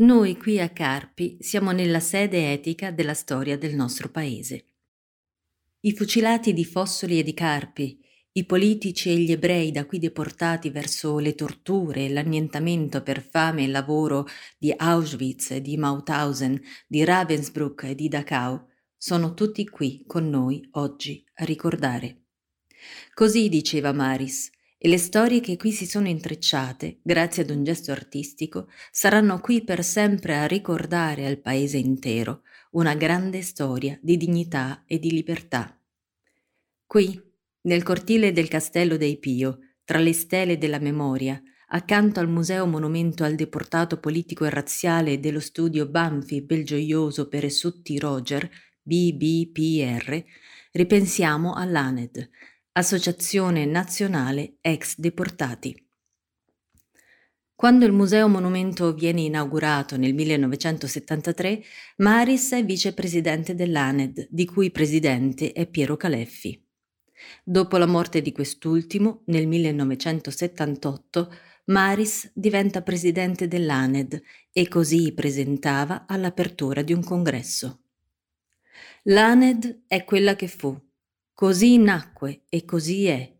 Noi qui a Carpi siamo nella sede etica della storia del nostro paese. I fucilati di Fossoli e di Carpi, i politici e gli ebrei da qui deportati verso le torture e l'annientamento per fame e lavoro di Auschwitz di Mauthausen, di Ravensbrück e di Dachau, sono tutti qui con noi oggi a ricordare. Così diceva Maris, e le storie che qui si sono intrecciate, grazie ad un gesto artistico, saranno qui per sempre a ricordare al paese intero una grande storia di dignità e di libertà. Qui, nel cortile del Castello dei Pio, tra le stele della memoria, accanto al Museo Monumento al deportato politico e razziale dello studio Banfi Belgioioso per Essutti Roger, BBPR, ripensiamo all'ANED, Associazione Nazionale Ex Deportati. Quando il Museo Monumento viene inaugurato nel 1973, Maris è vicepresidente dell'ANED, di cui presidente è Piero Caleffi. Dopo la morte di quest'ultimo, nel 1978, Maris diventa presidente dell'ANED e così presentava all'apertura di un congresso. L'ANED è quella che fu Così nacque e così è.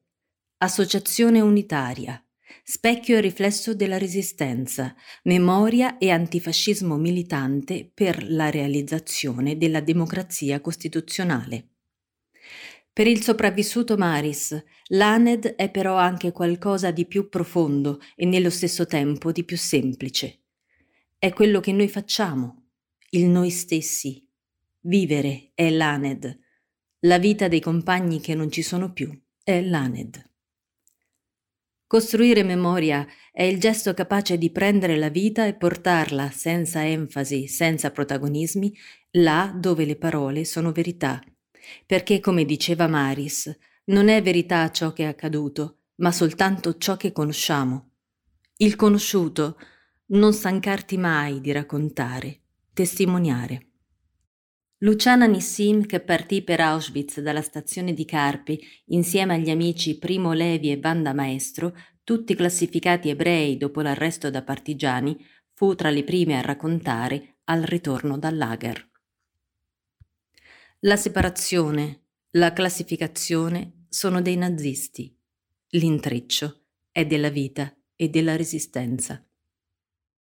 Associazione unitaria, specchio e riflesso della resistenza, memoria e antifascismo militante per la realizzazione della democrazia costituzionale. Per il sopravvissuto Maris, l'ANED è però anche qualcosa di più profondo e nello stesso tempo di più semplice. È quello che noi facciamo, il noi stessi. Vivere è l'ANED la vita dei compagni che non ci sono più è l'ANED. Costruire memoria è il gesto capace di prendere la vita e portarla senza enfasi, senza protagonismi, là dove le parole sono verità. Perché, come diceva Maris, non è verità ciò che è accaduto, ma soltanto ciò che conosciamo. Il conosciuto, non stancarti mai di raccontare, testimoniare. Luciana Nissim, che partì per Auschwitz dalla stazione di Carpi insieme agli amici Primo Levi e Vanda Maestro, tutti classificati ebrei dopo l'arresto da partigiani, fu tra le prime a raccontare al ritorno dal lager. La separazione, la classificazione sono dei nazisti. L'intreccio è della vita e della resistenza.